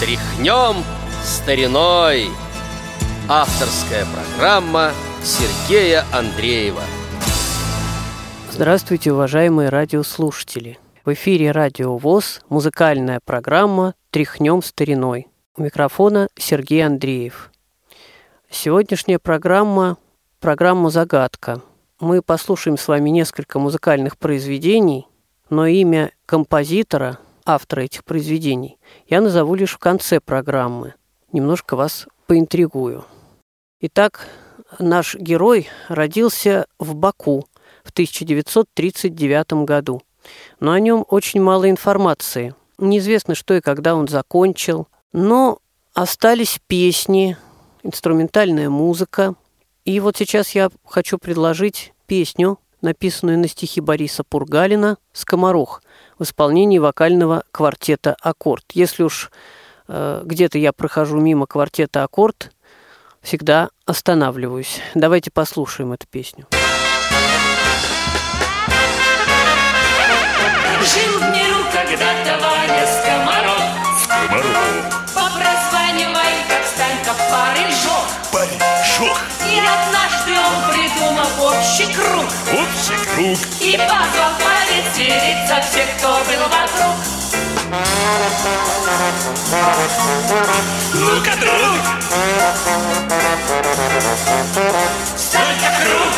Тряхнем стариной Авторская программа Сергея Андреева Здравствуйте, уважаемые радиослушатели! В эфире Радио ВОЗ музыкальная программа «Тряхнем стариной». У микрофона Сергей Андреев. Сегодняшняя программа – программа «Загадка». Мы послушаем с вами несколько музыкальных произведений, но имя композитора, автора этих произведений, я назову лишь в конце программы. Немножко вас поинтригую. Итак, наш герой родился в Баку в 1939 году – но о нем очень мало информации. Неизвестно, что и когда он закончил, но остались песни, инструментальная музыка. И вот сейчас я хочу предложить песню, написанную на стихи Бориса Пургалина «Скоморох» в исполнении вокального квартета «Аккорд». Если уж э, где-то я прохожу мимо квартета «Аккорд», всегда останавливаюсь. Давайте послушаем эту песню. Жил в миру когда-то Ваня Скоморох Скоморох он придумал общий круг. Общий круг. И позвал повеселиться всех, кто был вокруг. Ну-ка, друг. Станька круг.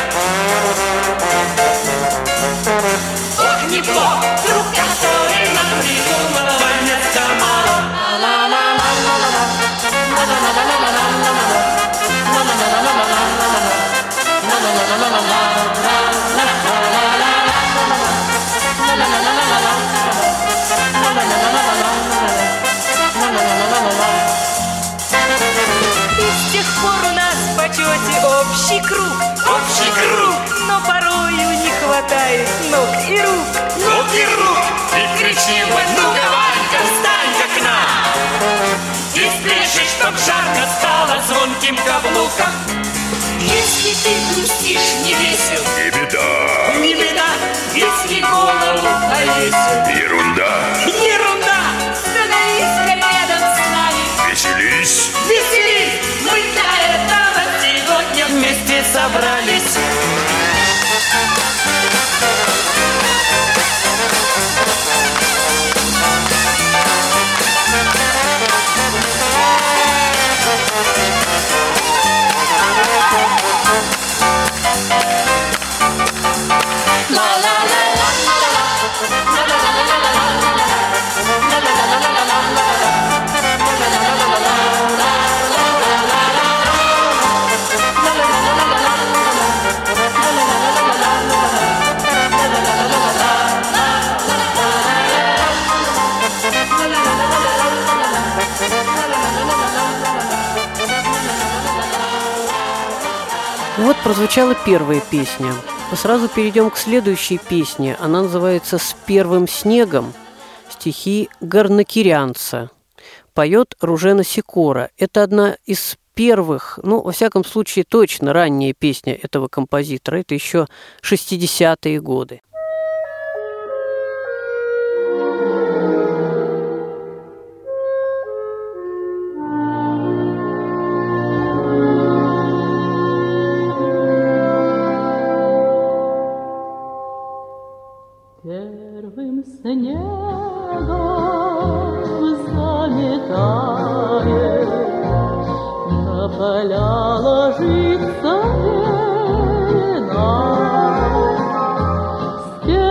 Ох, не бог, друг, чтоб жарко стало звонким каблуком. Если ты грустишь, не весел, Не беда. Не беда Если голову повесил. Ерунда. Ерунда! Становись-ка рядом с нами. Веселись. Веселись! Мы для этого сегодня вместе собрались Вот прозвучала первая песня. Сразу перейдем к следующей песне. Она называется «С первым снегом». Стихи Горнакирянца. Поет Ружена Сикора. Это одна из первых, ну, во всяком случае, точно ранняя песня этого композитора. Это еще 60-е годы.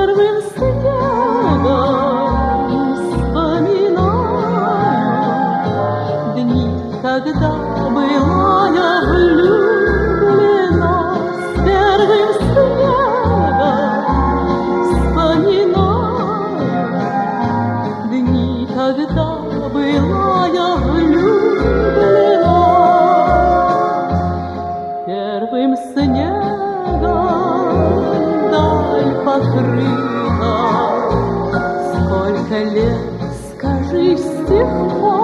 С первым даль покрыта. Сколько лет, скажи, с тех пор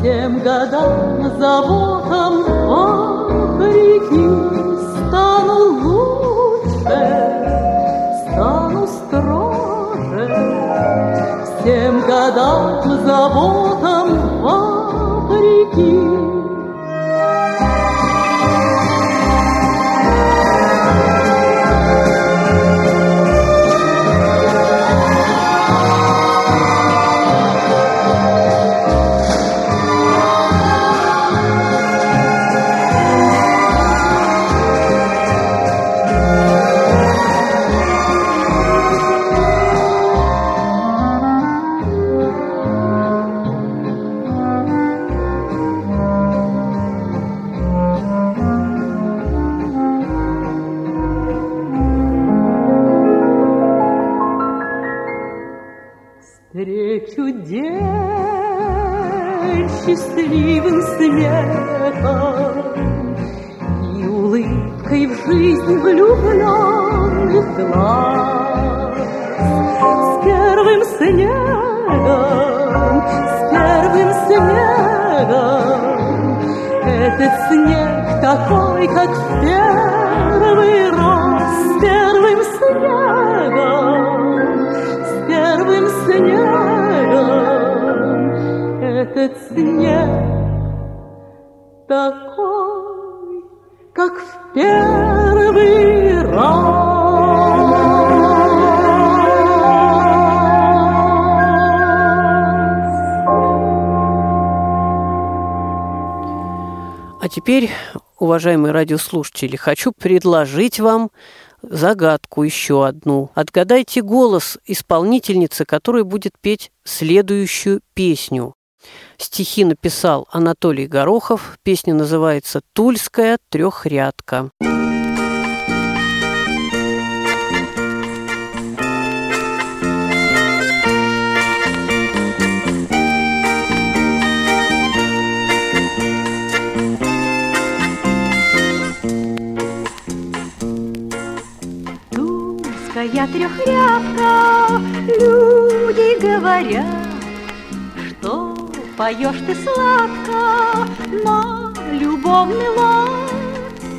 Всем годам заботам Африки стану лучше, стану строже, Всем годам заботам Встречу день счастливым смехом И улыбкой в жизнь влюбленных глаз. С первым снегом, с первым снегом Этот снег такой, как в первый раз. С первым снегом этот снег такой, как в первый раз. А теперь, уважаемые радиослушатели, хочу предложить вам загадку еще одну. Отгадайте голос исполнительницы, которая будет петь следующую песню. Стихи написал Анатолий Горохов. Песня называется «Тульская трехрядка». Тульская трехрядка, люди говорят, что поешь ты сладко на любовный лад.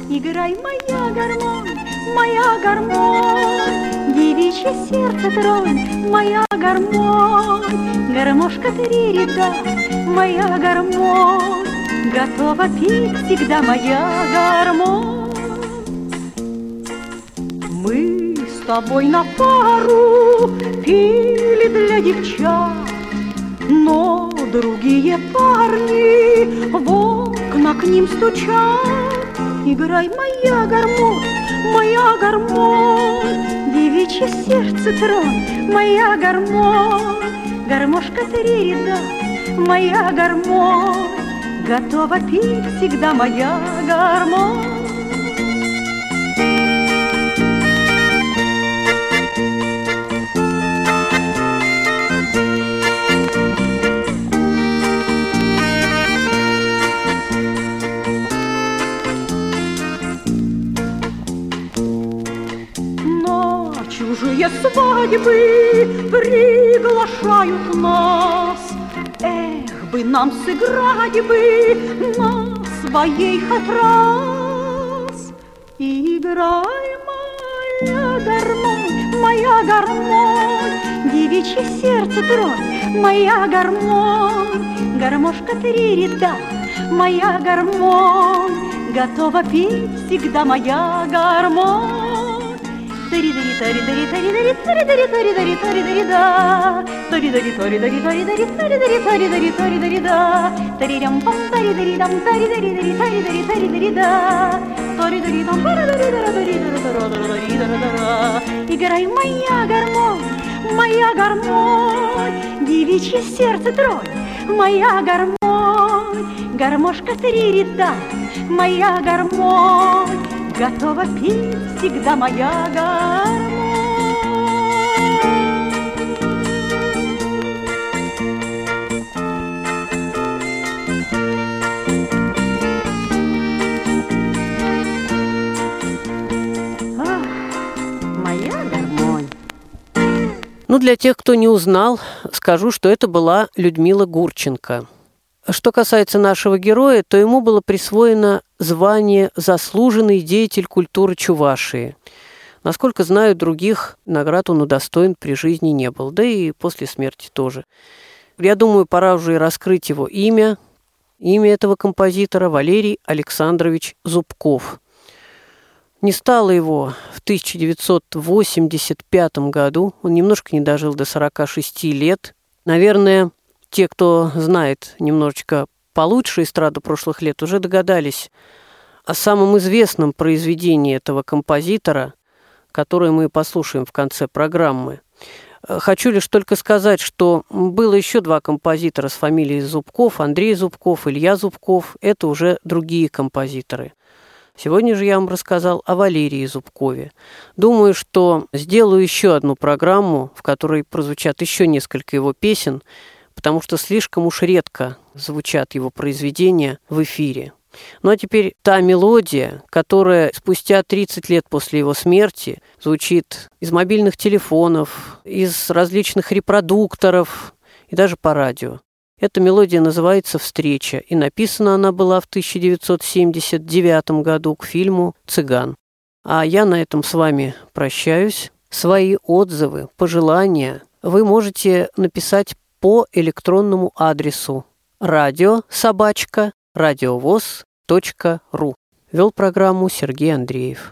Играй, моя гармонь, моя гармонь, девичье сердце тронь, моя гармонь, гармошка три ряда, моя гармонь, готова петь всегда моя гармонь. Мы с тобой на пару пили для девчат, но другие парни в окна к ним стучат. Играй, моя гармонь, моя гармонь, девичье сердце тронь, моя гармонь, гармошка три ряда, моя гармонь, готова петь всегда моя гармонь. Свадьбы приглашают нас. Эх, бы нам сыграть бы на своей хоть раз. Играй, моя гармонь, моя гармонь, девичье сердце тронь, моя гармонь, гармошка три ряда, моя гармонь, готова петь всегда моя гармонь. Играй, моя гармонь, моя гармонь, девичье сердце тронь, моя гармонь, гармошка три ряда, моя гармонь, Готова пить всегда моя гармония. Ну, для тех, кто не узнал, скажу, что это была Людмила Гурченко. Что касается нашего героя, то ему было присвоено звание «Заслуженный деятель культуры Чувашии». Насколько знаю, других наград он удостоен при жизни не был, да и после смерти тоже. Я думаю, пора уже раскрыть его имя. Имя этого композитора Валерий Александрович Зубков. Не стало его в 1985 году. Он немножко не дожил до 46 лет. Наверное, те, кто знает немножечко получше эстраду прошлых лет, уже догадались о самом известном произведении этого композитора, которое мы послушаем в конце программы. Хочу лишь только сказать, что было еще два композитора с фамилией Зубков, Андрей Зубков, Илья Зубков. Это уже другие композиторы. Сегодня же я вам рассказал о Валерии Зубкове. Думаю, что сделаю еще одну программу, в которой прозвучат еще несколько его песен, потому что слишком уж редко звучат его произведения в эфире. Ну а теперь та мелодия, которая спустя 30 лет после его смерти звучит из мобильных телефонов, из различных репродукторов и даже по радио. Эта мелодия называется «Встреча», и написана она была в 1979 году к фильму «Цыган». А я на этом с вами прощаюсь. Свои отзывы, пожелания вы можете написать по электронному адресу радиособачка радиовоз.ру. Вел программу Сергей Андреев.